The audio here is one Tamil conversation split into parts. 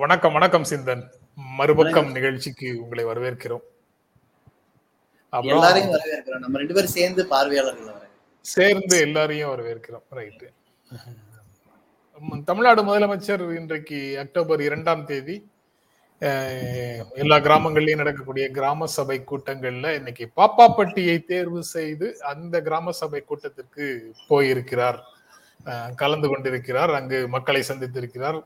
வணக்கம் வணக்கம் சிந்தன். மறுபக்கம் நிகழ்ச்சிக்கு உங்களை வரவேற்கிறோம். எல்லாரையும் வரவேற்கிறோம். நம்ம ரெண்டு பேரும் சேர்ந்து பார்வையாளர்கள் சேர்ந்து எல்லாரையும் வரவேற்கிறோம். ரைட்டு தமிழ்நாடு முதலமைச்சர் இன்றைக்கு அக்டோபர் இரண்டாம் தேதி எல்லா கிராமங்கள்லயும் நடக்கக்கூடிய கிராம சபை கூட்டங்கள்ல இன்னைக்கு பாப்பாப்பட்டியை தேர்வு செய்து அந்த கிராம சபை கூட்டத்திற்கு போயிருக்கிறார். கலந்து கொண்டிருக்கிறார். அங்கு மக்களை சந்தித்திருக்கிறார்.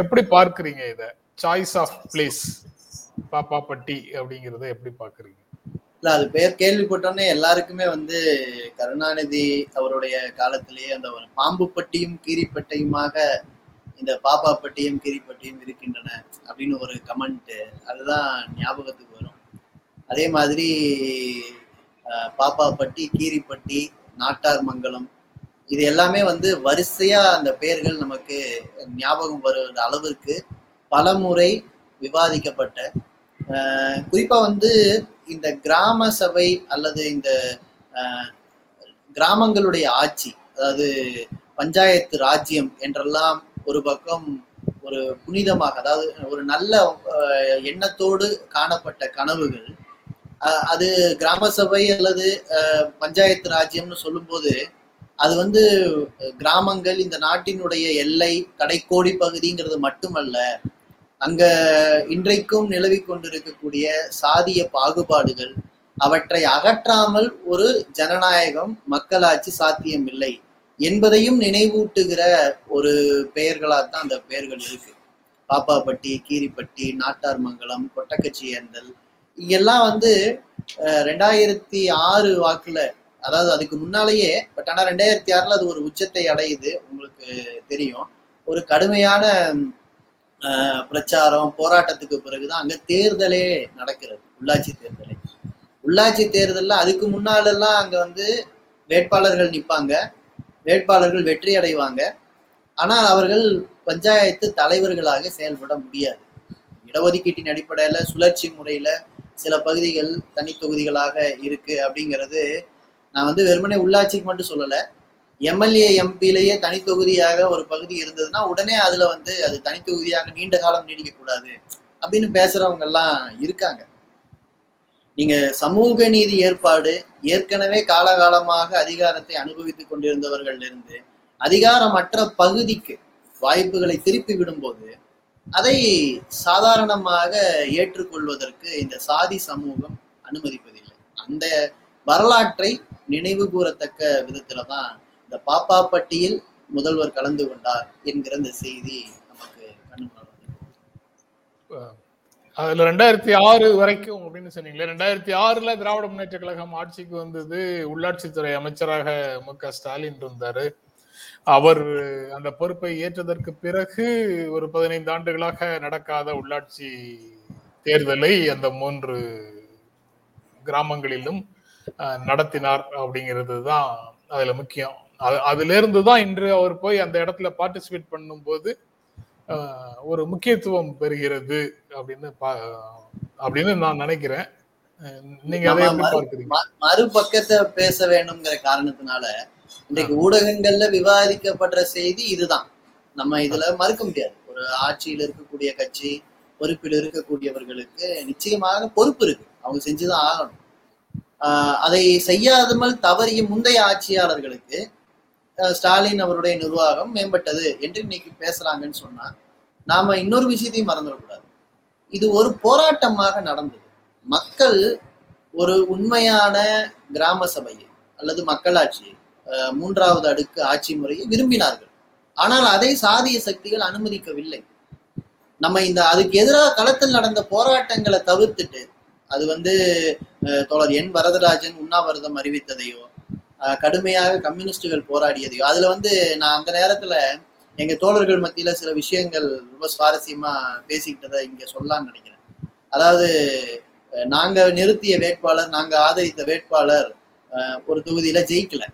எப்படி பார்க்குறீங்க இதை? சாய்ஸ் ஆஃப் பிளேஸ் பாப்பாப்பட்டி அப்படிங்கிறத எப்படி பார்க்குறீங்க? இல்லை அது பேர் கேள்விப்பட்டோன்னே எல்லாருக்குமே வந்து கருணாநிதி அவருடைய காலத்திலேயே அந்த ஒரு பாம்பு பட்டியும் கீரிப்பட்டையுமாக இந்த பாப்பா பட்டியும் கீரிப்பட்டியும் இருக்கின்றன அப்படின்னு ஒரு கமெண்ட் அதுதான் ஞாபகத்துக்கு வரும். அதே மாதிரி பாப்பாப்பட்டி கீரிப்பட்டி நாட்டார் மங்கலம் இது எல்லாமே வந்து வரிசையா அந்த பெயர்கள் நமக்கு ஞாபகம் வருகிற அளவிற்கு பல முறை விவாதிக்கப்பட்ட குறிப்பா வந்து இந்த கிராம சபை அல்லது இந்த கிராமங்களுடைய ஆட்சி அதாவது பஞ்சாயத்து ராஜ்யம் என்றெல்லாம் ஒரு பக்கம் ஒரு புனிதமாக அதாவது ஒரு நல்ல எண்ணத்தோடு காணப்பட்ட கனவுகள் அது கிராம சபை அல்லது பஞ்சாயத்து ராஜ்யம்னு சொல்லும்போது அது வந்து கிராமங்கள் இந்த நாட்டினுடைய எல்லை கடைக்கோடி பகுதிங்கிறது மட்டுமல்ல அங்க இன்றைக்கும் நிலவி கொண்டிருக்கக்கூடிய சாதிய பாகுபாடுகள் அவற்றை அகற்றாமல் ஒரு ஜனநாயகம் மக்களாட்சி சாத்தியம் இல்லை என்பதையும் நினைவூட்டுகிற ஒரு பெயர்களாத்தான் அந்த பெயர்கள் இருக்கு. பாப்பாப்பட்டி கீரிப்பட்டி நாட்டார்மங்கலம் கொட்டக்கச்சி ஏந்தல் இங்கெல்லாம் வந்து ரெண்டாயிரத்தி ஆறு வாக்குல அதாவது அதுக்கு முன்னாலேயே பட் ஆனா ரெண்டாயிரத்தி ஆறுல அது ஒரு உச்சத்தை அடையுது உங்களுக்கு தெரியும். ஒரு கடுமையான பிரச்சாரம் போராட்டத்துக்கு பிறகுதான் அங்க தேர்தலே நடக்கிறது உள்ளாட்சி தேர்தலே. உள்ளாட்சி தேர்தல்ல அதுக்கு முன்னாலெல்லாம் அங்க வந்து வேட்பாளர்கள் நிற்பாங்க வேட்பாளர்கள் வெற்றி அடைவாங்க. ஆனால் அவர்கள் பஞ்சாயத்து தலைவர்களாக செயல்பட முடியாது. இடஒதுக்கீட்டின் அடிப்படையில சுழற்சி முறையில சில பகுதிகள் தனி தொகுதிகளாக இருக்கு அப்படிங்கிறது நான் வந்து வெறுமனே உள்ளாட்சிக்கு மட்டும் சொல்லலை. எம்எல்ஏ எம்பிலேயே தனித்தொகுதியாக ஒரு பகுதி இருந்ததுன்னா உடனே அதுல வந்து அது தனித்தொகுதியாக நீண்ட காலம் நீடிக்க கூடாது அப்படின்னு பேசுறவங்க எல்லாம் இருக்காங்க. நீங்க சமூக நீதி ஏற்பாடு ஏற்கனவே காலகாலமாக அதிகாரத்தை அனுபவித்துக் கொண்டிருந்தவர்கள் இருந்து அதிகாரமற்ற பகுதிக்கு வாய்ப்புகளை திருப்பி விடும்போது அதை சாதாரணமாக ஏற்றுக்கொள்வதற்கு இந்த சாதி சமூகம் அனுமதிப்பதில்லை. அந்த வரலாற்றை நினைவு கூறத்தக்க விதத்துல தான் இந்த பாப்பாப்பட்டியில் முதல்வர் கலந்து கொண்டார் என்கிற இந்த செய்தி நமக்கு கண்ணு அதில் அதுல ரெண்டாயிரத்தி ஆறு வரைக்கும் அப்படின்னு சொன்னீங்களே ரெண்டாயிரத்தி ஆறுல திராவிட முன்னேற்ற கழகம் ஆட்சிக்கு வந்தது உள்ளாட்சித்துறை அமைச்சராக மு க ஸ்டாலின் இருந்தாரு. அவர் அந்த பொறுப்பை ஏற்றதற்கு பிறகு ஒரு பதினைந்து ஆண்டுகளாக நடக்காத உள்ளாட்சி தேர்தலை அந்த மூன்று கிராமங்களிலும் நடத்தினார் அப்படிங்கிறது தான் அதுல முக்கியம். அது- அதுல இருந்து தான் இன்று அவர் போய் அந்த இடத்துல பார்ட்டிசிபேட் பண்ணும்போது ஒரு முக்கியத்துவம் பெறுகிறது அப்படின்னு அப்படின்னு நான் நினைக்கிறேன். நீங்க மறுபக்கத்தை பேச வேணுங்கிற காரணத்தினால இன்றைக்கு ஊடகங்கள்ல விவாதிக்கப்படுற செய்தி இதுதான். நம்ம இதுல மறுக்க முடியாது. ஒரு ஆட்சியில் இருக்கக்கூடிய கட்சி பொறுப்பில் இருக்கக்கூடியவர்களுக்கு நிச்சயமாக பொறுப்பு இருக்கு. அவங்க செஞ்சுதான் ஆகணும். அதை செய்யாதமல் தவறிய முந்தைய ஆட்சியாளர்களுக்கு ஸ்டாலின் அவருடைய நிர்வாகம் மேம்பட்டது என்று இன்னைக்கு பேசுறாங்கன்னு சொன்னா நாம இன்னொரு விஷயத்தையும் மறந்துடக்கூடாது. இது ஒரு போராட்டமாக நடந்தது. மக்கள் ஒரு உண்மையான கிராம சபையை அல்லது மக்களாட்சியை மூன்றாவது அடுக்கு ஆட்சி முறையை விரும்பினார்கள். ஆனால் அதை சாதிய சக்திகள் அனுமதிக்கவில்லை. நம்ம இந்த அதுக்கு எதிராக களத்தில் நடந்த போராட்டங்களை தவிர்த்துட்டு அது வந்து தோழர் என் வரதராஜன் உண்ணாவிரதம் அறிவித்ததையோ கடுமையாக கம்யூனிஸ்டுகள் போராடியதையோ அதுல வந்து நான் அந்த நேரத்துல எங்க தோழர்கள் மத்தியில சில விஷயங்கள் ரொம்ப சுவாரஸ்யமா பேசிக்கிட்டதை இங்க சொல்லலாம்னு நினைக்கிறேன். அதாவது நாங்க நிறுத்திய வேட்பாளர் நாங்க ஆதரித்த வேட்பாளர் ஒரு தொகுதியில ஜெயிக்கல.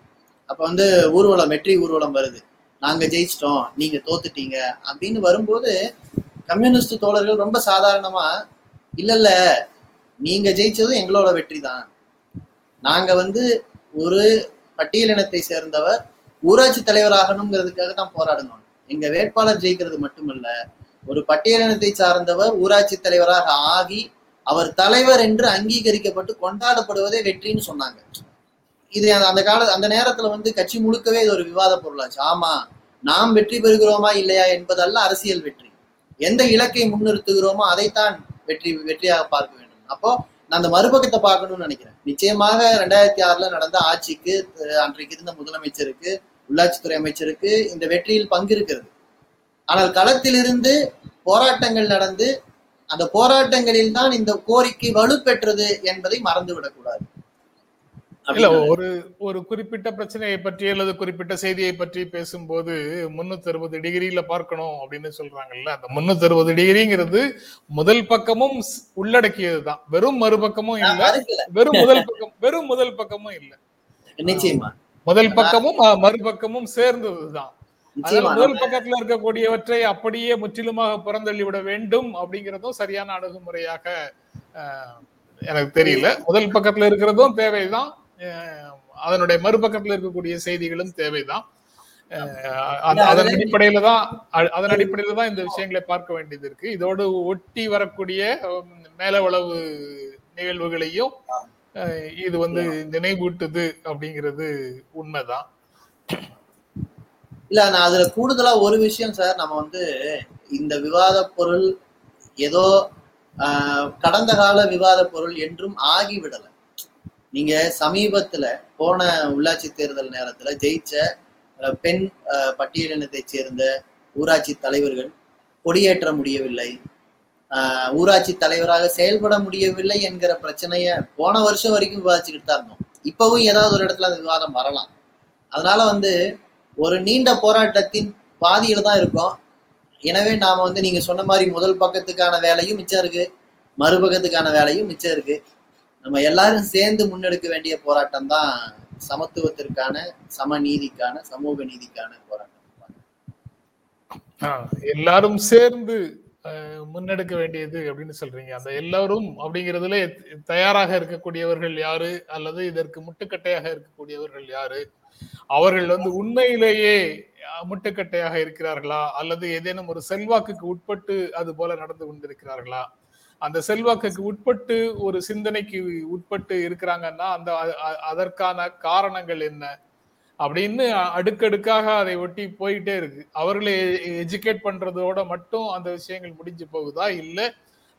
அப்ப வந்து ஊர்வலம் வெற்றி ஊர்வலம் வருது. நாங்க ஜெயிச்சிட்டோம் நீங்க தோத்துட்டீங்க அப்படின்னு வரும்போது கம்யூனிஸ்ட் தோழர்கள் ரொம்ப சாதாரணமா இல்ல இல்ல நீங்க ஜெயிச்சதும் எங்களோட வெற்றி தான் நாங்க வந்து ஒரு பட்டியலினத்தை சேர்ந்தவர் ஊராட்சி தலைவராகணுங்கிறதுக்காக தான் போராடணும் எங்க வேட்பாளர் ஜெயிக்கிறது மட்டுமல்ல ஒரு பட்டியலினத்தை சார்ந்தவர் ஊராட்சி தலைவராக ஆகி அவர் தலைவர் என்று அங்கீகரிக்கப்பட்டு கொண்டாடப்படுவதே வெற்றின்னு சொன்னாங்க. இது அந்த- அந்த கால அந்த நேரத்துல வந்து கட்சி முழுக்கவே இது ஒரு விவாத பொருளாச்சு. ஆமா நாம் வெற்றி பெறுகிறோமா இல்லையா என்பதல்ல அரசியல் வெற்றி. எந்த இலக்கை முன்னிறுத்துகிறோமோ அதைத்தான் வெற்றி வெற்றியாக பார்க்க வேண்டும். அப்போ நான் அந்த மறுபக்கத்தை பார்க்கணும்னு நினைக்கிறேன். நிச்சயமாக ரெண்டாயிரத்தி ஆறுல நடந்த ஆட்சிக்கு அஹ், அன்றைக்கு இருந்த முதலமைச்சருக்கு உள்ளாட்சித்துறை அமைச்சருக்கு இந்த வெற்றியில் பங்கு இருக்கிறது. ஆனால் களத்திலிருந்து போராட்டங்கள் நடந்து அந்த போராட்டங்களில் தான் இந்த கோரிக்கை வலுப்பெற்றது என்பதை மறந்துவிடக்கூடாது இல்ல ஒரு ஒரு குறிப்பிட்ட பிரச்சனையை பற்றி அல்லது குறிப்பிட்ட செய்தியை பற்றி பேசும்போது முன்னூத்தி அறுபது டிகிரியில பார்க்கணும் அப்படின்னு சொல்றாங்கல்ல. அந்த முன்னூத்தி அறுபது டிகிரிங்கிறது முதல் பக்கமும் உள்ளடக்கியதுதான் வெறும் மறுபக்கமும் இல்ல. வெறும் முதல் பக்கம் வெறும் முதல் பக்கமும் இல்ல. நிச்சயமா. முதல் பக்கமும் மறுபக்கமும் சேர்ந்ததுதான் முதல் பக்கத்துல இருக்கக்கூடியவற்றை அப்படியே முற்றிலுமாக புறந்தள்ளி விட வேண்டும் அப்படிங்கிறதும் சரியான அணுகுமுறையாக எனக்கு தெரியல. முதல் பக்கத்துல இருக்கிறதும் தேவைதான். அதனுடைய மறுபக்கத்துல இருக்கக்கூடிய செய்திகளும் தேவைதான். அதன் அடிப்படையில தான் அதன் அடிப்படையில தான் இந்த விஷயங்களை பார்க்க வேண்டியது இருக்கு. இதோடு ஒட்டி வரக்கூடிய மேலவளவு நிகழ்வுகளையும் இது வந்து நினைவூட்டுது அப்படிங்கிறது உண்மைதான். இல்ல நான் அதுல கூடுதலா ஒரு விஷயம் சார் நம்ம வந்து இந்த விவாத பொருள் ஏதோ கடந்த கால விவாத பொருள் என்றும் ஆகிவிடல. நீங்க சமீபத்துல போன உள்ளாட்சி தேர்தல் நேரத்துல ஜெயிச்ச பெண் பட்டியலினத்தை சேர்ந்த ஊராட்சி தலைவர்கள் கொடியேற்ற முடியவில்லை. ஆஹ், ஊராட்சி தலைவராக செயல்பட முடியவில்லை என்கிற பிரச்சனைய போன வருஷம் வரைக்கும் விவாதிச்சுக்கிட்டு தான் இருந்தோம். இப்பவும் ஏதாவது ஒரு இடத்துல அந்த விவாதம் வரலாம். அதனால வந்து ஒரு நீண்ட போராட்டத்தின் பாதியில தான் இருக்கோம். எனவே நாம வந்து நீங்க சொன்ன மாதிரி முதல் பக்கத்துக்கான வேலையும் மிச்சம் இருக்கு. மறுபக்கத்துக்கான வேலையும் மிச்சம் இருக்கு. நம்ம எல்லாரும் சேர்ந்து முன்னெடுக்க வேண்டிய போராட்டம் தான் சமத்துவத்திற்கான சமநீதிக்கான சமூக நீதிக்கான போராட்டம். எல்லாரும் சேர்ந்து முன்னெடுக்க வேண்டியது அப்படின்னு சொல்றீங்க. அந்த எல்லாரும் அப்படிங்கிறதுல தயாராக இருக்கக்கூடியவர்கள் யாரு? அல்லது இதற்கு முட்டுக்கட்டையாக இருக்கக்கூடியவர்கள் யாரு? அவர்கள் வந்து உண்மையிலேயே முட்டுக்கட்டையாக இருக்கிறார்களா? அல்லது ஏதேனும் ஒரு செல்வாக்குக்கு உட்பட்டு அது போல நடந்து கொண்டிருக்கிறார்களா? அந்த செல்வாக்குக்கு உட்பட்டு ஒரு சிந்தனைக்கு உட்பட்டு இருக்கிறாங்கன்னா அந்த அதற்கான காரணங்கள் என்ன அப்படின்னு அடுக்கடுக்காக அதை ஒட்டி போயிட்டே இருக்கு. அவர்களை எஜுகேட் பண்றதோட மட்டும் அந்த விஷயங்கள் முடிஞ்சு போகுதா? இல்லை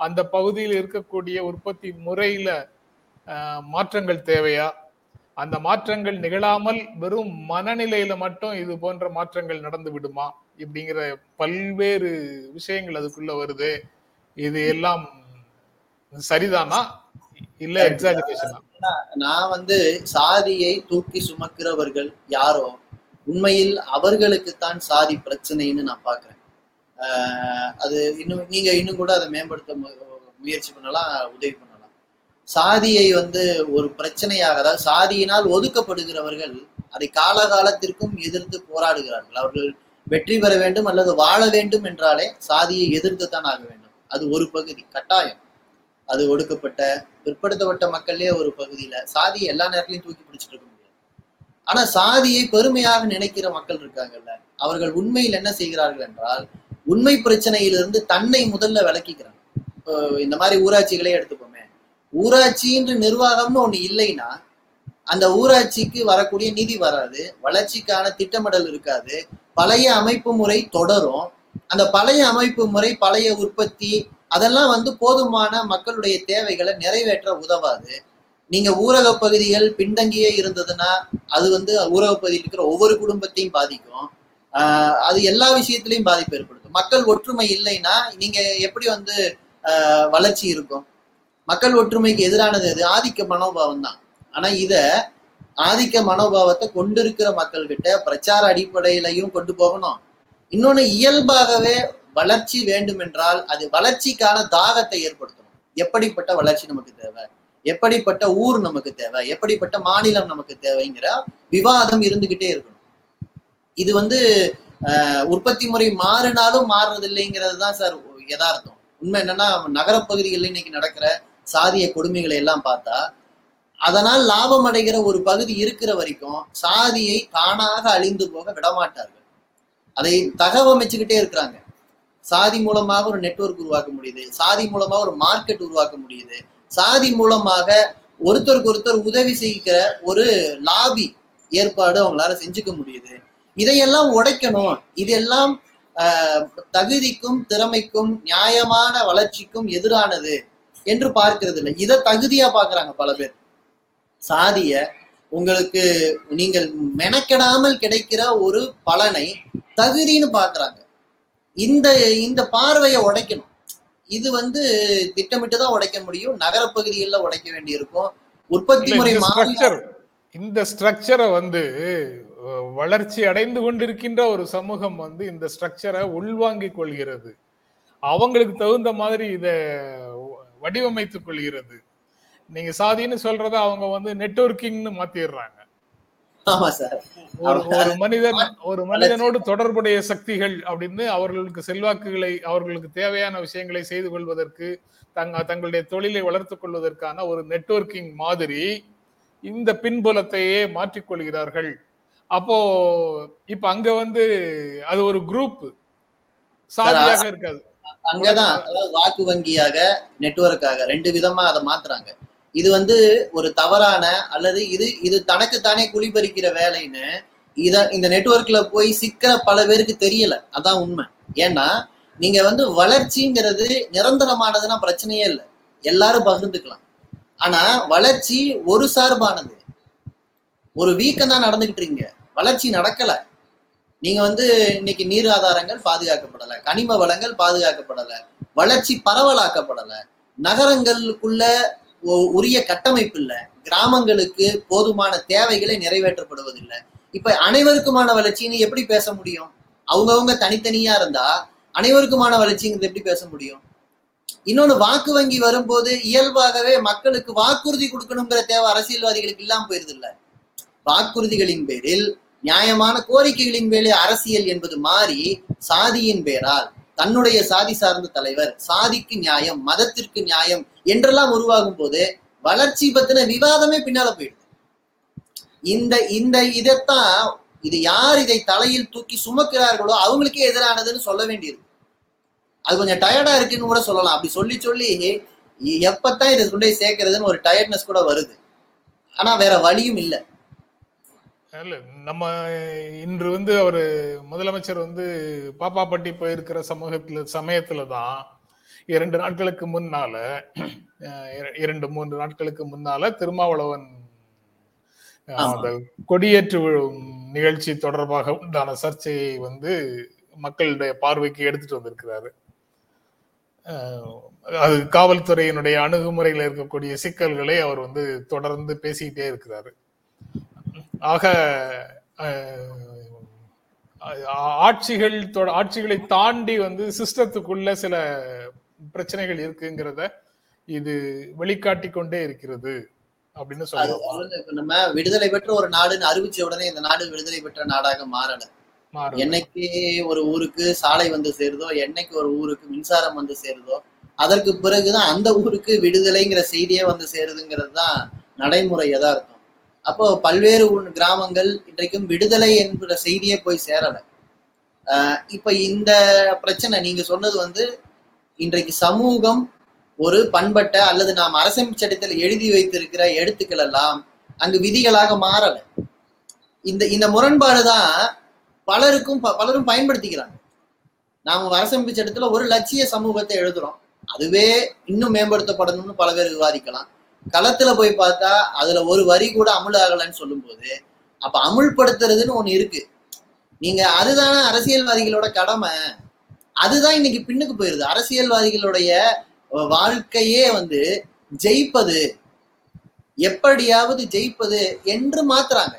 அந்த பகுதியில் இருக்கக்கூடிய உற்பத்தி முறையில மாற்றங்கள் தேவையா? அந்த மாற்றங்கள் நிகழாமல் வெறும் மனநிலையில மட்டும் இது போன்ற மாற்றங்கள் நடந்து விடுமா? இப்படிங்கிற பல்வேறு விஷயங்கள் அதுக்குள்ள வருது. இது எல்லாம் சரிதானா? இல்ல எக்ஸாஜரேஷனா நான் வந்து சாதியை தூக்கி சுமக்கிறவர்கள் யாரோ உண்மையில் அவர்களுக்குத்தான் சாதி பிரச்சனைன்னு நான் பாக்குறேன் அது இன்னும் நீங்க இன்னும் கூட அதை மேம்படுத்த முயற்சி பண்ணலாம் உதவி பண்ணலாம். சாதியை வந்து ஒரு பிரச்சனையாக அதாவது சாதியினால் ஒதுக்கப்படுகிறவர்கள் அதை காலகாலத்திற்கும் எதிர்த்து போராடுகிறார்கள். அவர்கள் வெற்றி பெற வேண்டும் அல்லது வாழ வேண்டும் என்றாலே சாதியை எதிர்த்து தான் ஆக வேண்டும். அது ஒரு பகுதி. கட்டாயம். அது ஒடுக்கப்பட்ட பிற்படுத்தப்பட்ட மக்களே ஒரு பகுதியில சாதியை எல்லா நேரத்திலையும் தூக்கி பிடிச்சிட்டு இருக்க முடியாது. ஆனா சாதியை பெருமையாக நினைக்கிற மக்கள் இருக்காங்கல்ல அவர்கள் உண்மையில் என்ன செய்கிறார்கள் என்றால் உண்மை பிரச்சனையிலிருந்து தன்னை முதல்ல விளக்கிக்கிறாங்க. இந்த மாதிரி ஊராட்சிகளே எடுத்துப்போமே ஊராட்சின்ற நிர்வாகம்னு ஒண்ணு இல்லைன்னா அந்த ஊராட்சிக்கு வரக்கூடிய நிதி வராது வளர்ச்சிக்கான திட்டமிடல் இருக்காது பழைய அமைப்பு முறை தொடரும். அந்த பழைய அமைப்பு முறை பழைய உற்பத்தி அதெல்லாம் வந்து போதுமான மக்களுடைய தேவைகளை நிறைவேற்ற உதவாது. நீங்க ஊரக பகுதிகள் பின்தங்கியே இருந்ததுன்னா அது வந்து ஊரக பகுதியில் இருக்கிற ஒவ்வொரு குடும்பத்தையும் பாதிக்கும். ஆஹ் அது எல்லா விஷயத்திலையும் பாதிப்பு ஏற்படுத்தும். மக்கள் ஒற்றுமை இல்லைன்னா நீங்க எப்படி வந்து ஆஹ் வளர்ச்சி இருக்கும்? மக்கள் ஒற்றுமைக்கு எதிரானது எது? ஆதிக்க மனோபாவம் தான். ஆனா இத ஆதிக்க மனோபாவத்தை கொண்டிருக்கிற மக்கள்கிட்ட பிரச்சார அடிப்படையிலையும் கொண்டு போகணும். இன்னொன்னு இயல்பாகவே வளர்ச்சி வேண்டும் என்றால் அது வளர்ச்சிக்கான தாகத்தை ஏற்படுத்தணும். எப்படிப்பட்ட வளர்ச்சி நமக்கு தேவை? எப்படிப்பட்ட ஊர் நமக்கு தேவை? எப்படிப்பட்ட மாநிலம் நமக்கு தேவைங்கிற விவாதம் இருந்துகிட்டே இருக்கணும். இது வந்து ஆஹ், உற்பத்தி முறை மாறினாலும் மாறுறது இல்லைங்கிறது தான் சார் யதார்த்தம். உண்மை என்னன்னா நகரப்பகுதிகளில் இன்னைக்கு நடக்கிற சாதிய கொடுமைகளை எல்லாம் பார்த்தா அதனால் லாபம் அடைகிற ஒரு பகுதி இருக்கிற வரைக்கும் சாதியை தானாக அழிந்து போக விடமாட்டார்கள். அதை தகவமைச்சுக்கிட்டே இருக்கிறாங்க. சாதி மூலமாக ஒரு நெட்வொர்க் உருவாக்க முடியுது. சாதி மூலமாக ஒரு மார்க்கெட் உருவாக்க முடியுது. சாதி மூலமாக ஒருத்தருக்கு ஒருத்தர் உதவி செய்கிற ஒரு லாபி ஏற்பாடு அவங்களால செஞ்சுக்க முடியுது. இதையெல்லாம் உடைக்கணும். இதெல்லாம் தகுதிக்கும் திறமைக்கும் நியாயமான வளர்ச்சிக்கும் எதிரானது என்று பார்க்கிறது இல்லை இதை தகுதியா பாக்குறாங்க பல பேர். சாதிய உங்களுக்கு நீங்கள் மெனக்கெடாமல் கிடைக்கிற ஒரு பலனை தகுதின்னு பாக்குறாங்க இந்த இந்த பார்வையை உடைக்கணும். இது வந்து திட்டமிட்டு தான் உடைக்க முடியும். நகரப்பகுதிகளில் உடைக்க வேண்டியிருக்கும். உற்பத்தி முறை இந்த ஸ்ட்ரக்சரை வந்து வளர்ச்சி அடைந்து கொண்டிருக்கின்ற ஒரு சமூகம் வந்து இந்த ஸ்ட்ரக்சரை உள்வாங்கிக் கொள்கிறது. அவங்களுக்கு தகுந்த மாதிரி இத வடிவமைத்துக் கொள்கிறது. நீங்க சாதின்னு சொல்றத அவங்க வந்து நெட்வொர்க்கிங்னு மாத்திடுறாங்க. ஆமா சார். ஒரு மனிதன் ஒரு மனிதனோடு தொடர்புடைய சக்திகள் அப்படின்னு அவர்களுக்கு செல்வாக்குகளை அவர்களுக்கு தேவையான விஷயங்களை செய்து கொள்வதற்கு தங்க தங்களுடைய தொழிலை வளர்த்துக் கொள்வதற்கான ஒரு நெட்வொர்க்கிங் மாதிரி இந்த பின்புலத்தையே மாற்றிக்கொள்கிறார்கள் அப்போ இப்ப அங்க வந்து அது ஒரு குரூப் சாதியாக இருக்காது. அங்கதான் வாக்கு வங்கியாக நெட்வொர்க்காக ரெண்டு விதமா அதை மாத்துறாங்க. இது வந்து ஒரு தவறான அல்லது இது இது தனக்குத்தானே குளிபறிக்கிற வேலைன்னு இத இந்த நெட்வொர்க்ல போய் சிக்கிற பல பேருக்கு தெரியல. அதான் உண்மை. ஏன்னா நீங்க வந்து வளர்ச்சிங்கிறது நிரந்தரமானதுன்னா பிரச்சனையே இல்லை. எல்லாரும் பகிர்ந்துக்கலாம். ஆனா வளர்ச்சி ஒரு சார்பானது. ஒரு வீக்கம் தான் நடந்துகிட்டு இருக்கீங்க. வளர்ச்சி நடக்கல. நீங்க வந்து இன்னைக்கு நீர் ஆதாரங்கள் பாதுகாக்கப்படல. கனிம வளங்கள் பாதுகாக்கப்படல. வளர்ச்சி பரவலாக்கப்படல. நகரங்களுக்குள்ள உரிய கட்டமைப்பு இல்ல. கிராமங்களுக்கு போதுமான தேவைகளை நிறைவேற்றப்படுவதில்லை. இப்ப அனைவருக்குமான வளர்ச்சின்னு எப்படி பேச முடியும்? அவங்கவுங்க தனித்தனியா இருந்தா அனைவருக்குமான வளர்ச்சிங்கிறது எப்படி பேச முடியும்? இன்னொன்னு வாக்கு வங்கி வரும்போது இயல்பாகவே மக்களுக்கு வாக்குறுதி கொடுக்கணுங்கிற தேவை அரசியல்வாதிகளுக்கு இல்லாம போயிருது இல்ல. வாக்குறுதிகளின் பேரில் நியாயமான கோரிக்கைகளின் பேரில் அரசியல் என்பது மாறி சாதியின் பேரால். தன்னுடைய சாதி சார்ந்த தலைவர் சாதிக்கு நியாயம் மதத்திற்கு நியாயம் என்றெல்லாம் உருவாகும் போது வளர்ச்சி பத்தின விவாதமே பின்னால போயிடுது. இந்த இந்த இதைத்தான் இது யார் இதை தலையில் தூக்கி சுமக்கிறார்களோ அவங்களுக்கே எதிரானதுன்னு சொல்ல வேண்டியது அது கொஞ்சம் டயர்டா இருக்குன்னு கூட சொல்லலாம். அப்படி சொல்லி சொல்லி எப்பத்தான் இதை கொண்டு சேர்க்கறதுன்னு ஒரு டயர்ட்னஸ் கூட வருது. ஆனா வேற வழியும் இல்லை. இல்ல நம்ம இன்று வந்து அவரு முதலமைச்சர் வந்து பாப்பாப்பட்டி போயிருக்கிற சமூகத்துல சமயத்துல தான் இரண்டு நாட்களுக்கு முன்னால இரண்டு மூன்று நாட்களுக்கு முன்னால திருமாவளவன். அந்த கொடியேற்று விழும் நிகழ்ச்சி தொடர்பாக உண்டான சர்ச்சையை வந்து மக்களுடைய பார்வைக்கு எடுத்துட்டு வந்திருக்கிறாரு அது காவல்துறையினுடைய அணுகுமுறையில் இருக்கக்கூடிய சிக்கல்களை அவர் வந்து தொடர்ந்து பேசிக்கிட்டே இருக்கிறாரு ஆக ஆட்சிகள் ஆட்சிகளை தாண்டி வந்து சிஸ்டத்துக்குள்ள சில பிரச்சனைகள் இருக்குங்கிறத இது வெளிக்காட்டி கொண்டே இருக்கிறது அப்படின்னு இப்ப நம்ம விடுதலை பெற்ற ஒரு நாடுன்னு அறிவிச்ச உடனே இந்த நாடு விடுதலை பெற்ற நாடாக மாறல. என்னைக்கு ஒரு ஊருக்கு சாலை வந்து சேருதோ என்னைக்கு ஒரு ஊருக்கு மின்சாரம் வந்து சேருதோ அதற்கு பிறகுதான் அந்த ஊருக்கு விடுதலைங்கிற செய்தியே வந்து சேருதுங்கிறது தான் நடைமுறை யதார்த்தம் அப்போ பல்வேறு கிராமங்கள் இன்றைக்கும் விடுதலை என்கிற செய்தியே போய் சேரல. ஆஹ் இப்ப இந்த பிரச்சனை நீங்க சொன்னது வந்து இன்றைக்கு சமூகம் ஒரு பண்பட்ட அல்லது நாம் அரசமைப்பு சட்டத்தில் எழுதி வைத்திருக்கிற எழுத்துக்கள் எல்லாம் அங்கு விதிகளாக மாறல. இந்த இந்த முரண்பாடு தான் பலருக்கும் ப- பலரும் பயன்படுத்திக்கிறாங்க. நாம அரசமைப்பு சட்டத்துல ஒரு லட்சிய சமூகத்தை எழுதுறோம். அதுவே இன்னும் மேம்படுத்தப்படணும்னு பல பேர் விவாதிக்கலாம். களத்துல போய் பார்த்தா அதுல ஒரு வரி கூட அமுல் ஆகலைன்னு சொல்லும்போது அப்ப அமுல்படுத்துறதுன்னு ஒண்ணு இருக்கு. நீங்க அதுதான அரசியல்வாதிகளோட கடமை. அதுதான் இன்னைக்கு பின்னுக்கு போயிருது. அரசியல்வாதிகளுடைய வாழ்க்கையே வந்து ஜெயிப்பது. எப்படியாவது ஜெயிப்பது என்று மாத்துறாங்க.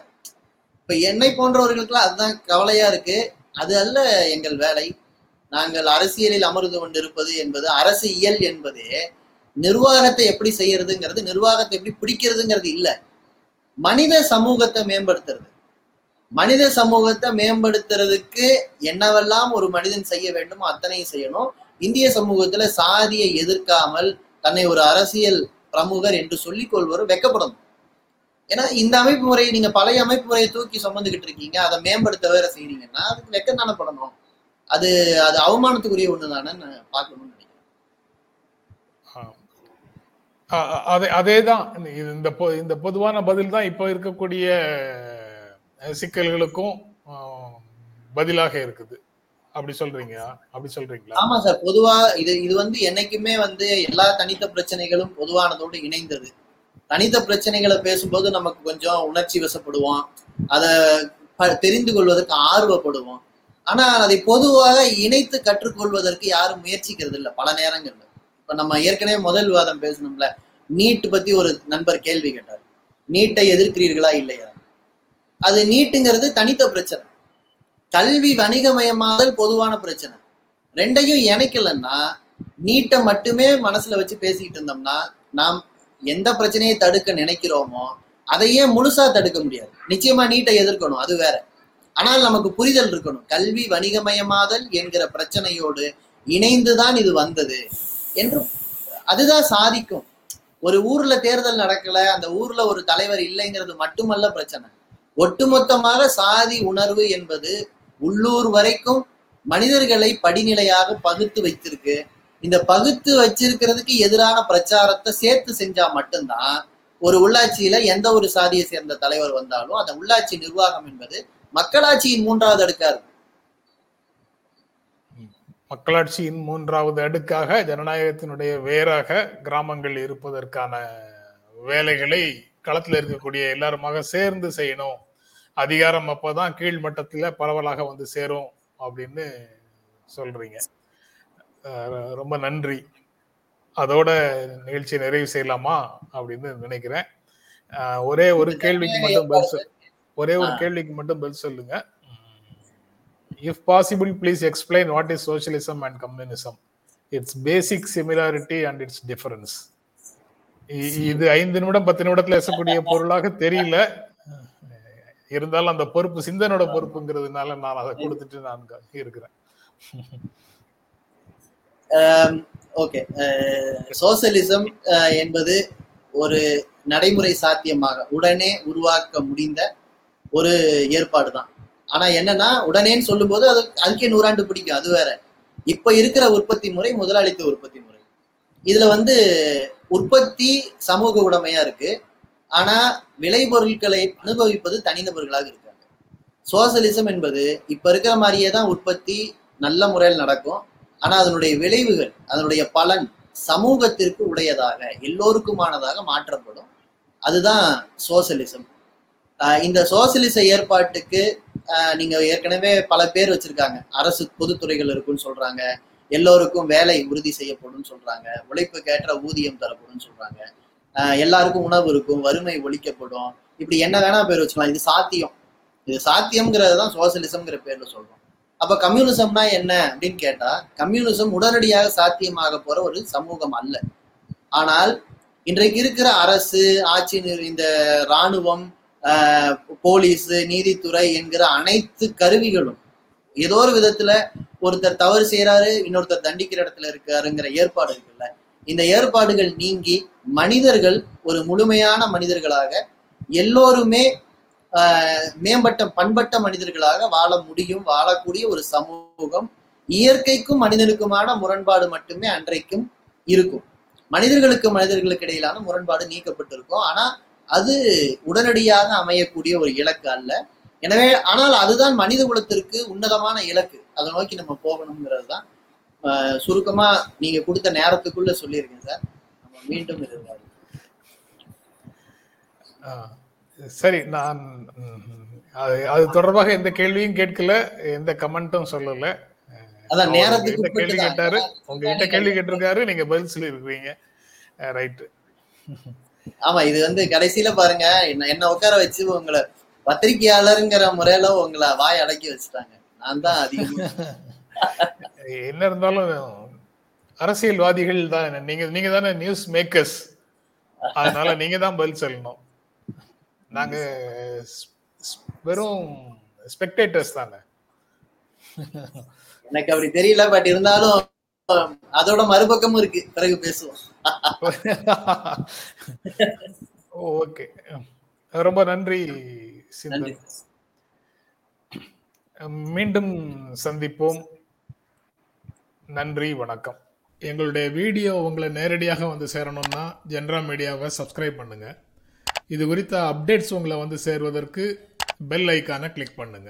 இப்ப என்னை போன்றவர்களுக்கெல்லாம் அதுதான் கவலையா இருக்கு. அது அல்ல எங்கள் வேலை. நாங்கள் அரசியலில் அமர்ந்து கொண்டிருப்பது என்பது அரசியல் என்பது நிர்வாகத்தை எப்படி செய்யறதுங்கிறது நிர்வாகத்தை எப்படி பிடிக்கிறதுங்கிறது இல்ல. மனித சமூகத்தை மேம்படுத்துறது. மனித சமூகத்தை மேம்படுத்துறதுக்கு என்னவெல்லாம் ஒரு மனிதன் செய்ய வேண்டுமோ அத்தனையும் செய்யணும். இந்திய சமூகத்துல சாதியை எதிர்க்காமல் தன்னை ஒரு அரசியல் பிரமுகர் என்று சொல்லிக் கொள்வர் வெக்கப்படும். ஏன்னா இந்த அமைப்பு முறையை நீங்க பழைய அமைப்பு முறையை தூக்கி சுமந்துகிட்டு இருக்கீங்க அதை மேம்படுத்த வேற செய்றீங்கன்னா அதுக்கு வெக்க தானே படணும். அது அது அவமானத்துக்குரிய ஒண்ணு தானே பார்க்கணும். அதே ஆ, ஆ, அதே தான் இது இந்த பொ- இந்த பொதுவான பதில் தான் இப்போ இருக்கக்கூடிய சிக்கல்களுக்கும் பதிலாக இருக்குது. அப்படி சொல்றீங்க அப்படி சொல்றீங்களா? ஆமா சார். பொதுவா இது இது வந்து என்னைக்குமே வந்து எல்லா தனித்த பிரச்சனைகளும் பொதுவானதோடு இணைந்தது. தனித்த பிரச்சனைகளை பேசும்போது நமக்கு கொஞ்சம் உணர்ச்சி வசப்படுவோம். அதை ப- தெரிந்து கொள்வதற்கு ஆர்வப்படுவோம். ஆனா அதை பொதுவாக இணைத்து கற்றுக்கொள்வதற்கு யாரும் முயற்சிக்கிறது இல்லை பல நேரங்கள்ல. இப்ப நம்ம ஏற்கனவே முதல் விவாதம் பேசணும்ல. நீட் பத்தி ஒரு நண்பர் கேள்வி கேட்டார். நீட்டை எதிர்க்கிறீர்களா இல்லையா? அது நீட்டுங்கிறது தனித்த பிரச்சனை. கல்வி வணிகமயமாதல் பொதுவான பிரச்சனை. ரெண்டையும் இணைக்கலன்னா நீட்டை மட்டுமே மனசுல வச்சு பேசிக்கிட்டு இருந்தோம்னா நாம் எந்த பிரச்சனையை தடுக்க நினைக்கிறோமோ அதையே முழுசா தடுக்க முடியாது. நிச்சயமா நீட்டை எதிர்க்கணும் அது வேற. ஆனால் நமக்கு புரிதல் இருக்கணும். கல்வி வணிகமயமாதல் என்கிற பிரச்சனையோடு இணைந்துதான் இது வந்தது. என்று அதுதான் சாதிக்கும். ஒரு ஊர்ல தேர்தல் நடக்கல அந்த ஊர்ல ஒரு தலைவர் இல்லைங்கிறது மட்டுமல்ல பிரச்சனை. ஒட்டுமொத்தமாக சாதி உணர்வு என்பது உள்ளூர் வரைக்கும் மனிதர்களை படிநிலையாக பகுத்து வைத்திருக்கு. இந்த பகுத்து வச்சிருக்கிறதுக்கு எதிரான பிரச்சாரத்தை சேர்த்து செஞ்சா மட்டும்தான் ஒரு உள்ளாட்சியில எந்த ஒரு சாதியை சேர்ந்த தலைவர் வந்தாலும் அந்த உள்ளாட்சி நிர்வாகம் என்பது மக்களாட்சியின் மூன்றாவது அடுக்கா இருக்கும். மக்களாட்சியின் மூன்றாவது அடுக்காக ஜனநாயகத்தினுடைய வேறாக கிராமங்கள் இருப்பதற்கான வேலைகளை களத்துல இருக்கக்கூடிய எல்லாருமாக சேர்ந்து செய்யணும். அதிகாரம் அப்பதான் கீழ் மட்டத்துல பரவலாக வந்து சேரும் அப்படின்னு சொல்றீங்க. ரொம்ப நன்றி. அதோட நிகழ்ச்சியை நிறைவு செய்யலாமா அப்படின்னு நினைக்கிறேன். ஒரே ஒரு கேள்விக்கு மட்டும் பதில் சொல்- ஒரே ஒரு கேள்விக்கு மட்டும் பதில் சொல்லுங்க. If possible please explain what is socialism and communism its basic similarity and its difference இது ஐந்து நிமிடம் பத்து நிமிடத்துல எசக்கூடிய பொருளாக தெரியல. இருந்தாலும் அந்த பொறுப்பு சிந்தனோட பொறுப்புங்கிறதுனால நான் அதை கொடுத்துட்டு நான் இருக்கிறேன். ஓகே. சோசியலிசம் என்பது ஒரு நடைமுறை சாத்தியமாக உடனே உருவாக்க முடிந்த ஒரு ஏற்பாடு தான் ஆனா என்னன்னா உடனேன்னு சொல்லும்போது அது அதுக்கே நூறாண்டு பிடிக்கும் அது வேற. இப்ப இருக்கிற உற்பத்தி முறை முதலாளித்துவ உற்பத்தி முறை. இதுல வந்து உற்பத்தி சமூக உடைமையா இருக்கு. ஆனா விளைபொருட்களை அனுபவிப்பது தனிநபர்களாக இருக்காங்க. சோசலிசம் என்பது இப்ப இருக்கிற மாதிரியே தான் உற்பத்தி நல்ல முறையில் நடக்கும். ஆனா அதனுடைய விளைவுகள் அதனுடைய பலன் சமூகத்திற்கு உடையதாக எல்லோருக்குமானதாக மாற்றப்படும். அதுதான் சோசலிசம். இந்த சோசியலிச ஏற்பாட்டுக்கு ஆஹ் நீங்க ஏற்கனவே பல பேர் வச்சிருக்காங்க. அரசு பொதுத்துறைகள் இருக்குன்னு சொல்றாங்க. எல்லோருக்கும் வேலை உறுதி செய்யப்படும் சொல்றாங்க. உழைப்புக்கேற்ற ஊதியம் தரப்படும் சொல்றாங்க. எல்லாருக்கும் உணவு இருக்கும் வறுமை ஒழிக்கப்படும். இப்படி என்ன வேணா பேர் வச்சுக்கலாம். இது சாத்தியம். இது சாத்தியம்ங்கிறது தான் சோசியலிசம்ங்கிற பேர்ல சொல்றோம். அப்ப கம்யூனிசம்னா என்ன அப்படின்னு கேட்டா கம்யூனிசம் உடனடியாக சாத்தியமாக போற ஒரு சமூகம் அல்ல. ஆனால் இன்றைக்கு இருக்கிற அரசு ஆட்சி இந்த இராணுவம் போலீஸ் நீதித்துறை என்கிற அனைத்து கருவிகளும் ஏதோ ஒரு விதத்துல ஒருத்தர் தவறு செய்யறாரு இன்னொருத்தர் தண்டிக்கிற இடத்துல இருக்காருங்கிற ஏற்பாடு இருக்குல்ல. இந்த ஏற்பாடுகள் நீங்கி மனிதர்கள் ஒரு முழுமையான மனிதர்களாக எல்லோருமே ஆஹ், மேம்பட்ட பண்பட்ட மனிதர்களாக வாழ முடியும் வாழக்கூடிய ஒரு சமூகம் இயற்கைக்கும் மனிதனுக்குமான முரண்பாடு மட்டுமே அன்றைக்கும் இருக்கும். மனிதர்களுக்கு மனிதர்களுக்கு இடையிலான முரண்பாடு நீக்கப்பட்டிருக்கும். ஆனா அது உடனடியாக அமையக்கூடிய ஒரு இலக்கு அல்ல. எனவே ஆனால் அதுதான் மனித குலத்திற்கு உன்னதமான இலக்கு. அதை நோக்கி நம்ம போகணுங்கிறது தான் சுருக்கமா நீங்க கொடுத்த நேரத்துக்குள்ள சொல்லியிருக்கேன் சார். நம்ம மீண்டும் ஆ, சரி நான் அது அது தொடர்பாக எந்த கேள்வியும் கேட்கல எந்த கமெண்ட்டும் சொல்லல. அதான் நேரத்துக்கு கேள்வி. கேட்டாரு. உங்ககிட்ட கேள்வி கேட்டிருக்காரு நீங்க பதில் சொல்லி இருக்கிறீங்க ரைட்டு. ஆமா இது வந்து கடைசியில பாருங்க என்ன என்ன உட்கார வச்சு உங்களை பத்திரிகையாளருங்கிற முறையில உங்களை வாய் அடக்கி வச்சுட்டாங்க. நான் தான் அதிகமா. என்ன இருந்தாலும் அரசியல்வாதிகள் தான் நீங்க நீங்க தானே நியூஸ் மேக்கர்ஸ் அதனால நீங்க தான் பதில் சொல்லணும். நாங்க வெறும் ஸ்பெக்டேட்டர்ஸ் தானே. எனக்கு அப்படி தெரியல பட் இருந்தாலும் அதோட மறுபக்கமும் இருக்கு. பிறகு பேசுவோம். ஓகே. ரொம்ப நன்றி மீண்டும் சந்திப்போம். நன்றி வணக்கம். எங்களுடைய வீடியோ உங்களை நேரடியாக வந்து சேரணும்னா ஜென்ரா மீடியாவை சப்ஸ்கிரைப் பண்ணுங்க. இது குறித்த அப்டேட்ஸ் உங்களை வந்து சேர்வதற்கு பெல் ஐக்கானை கிளிக் பண்ணுங்க.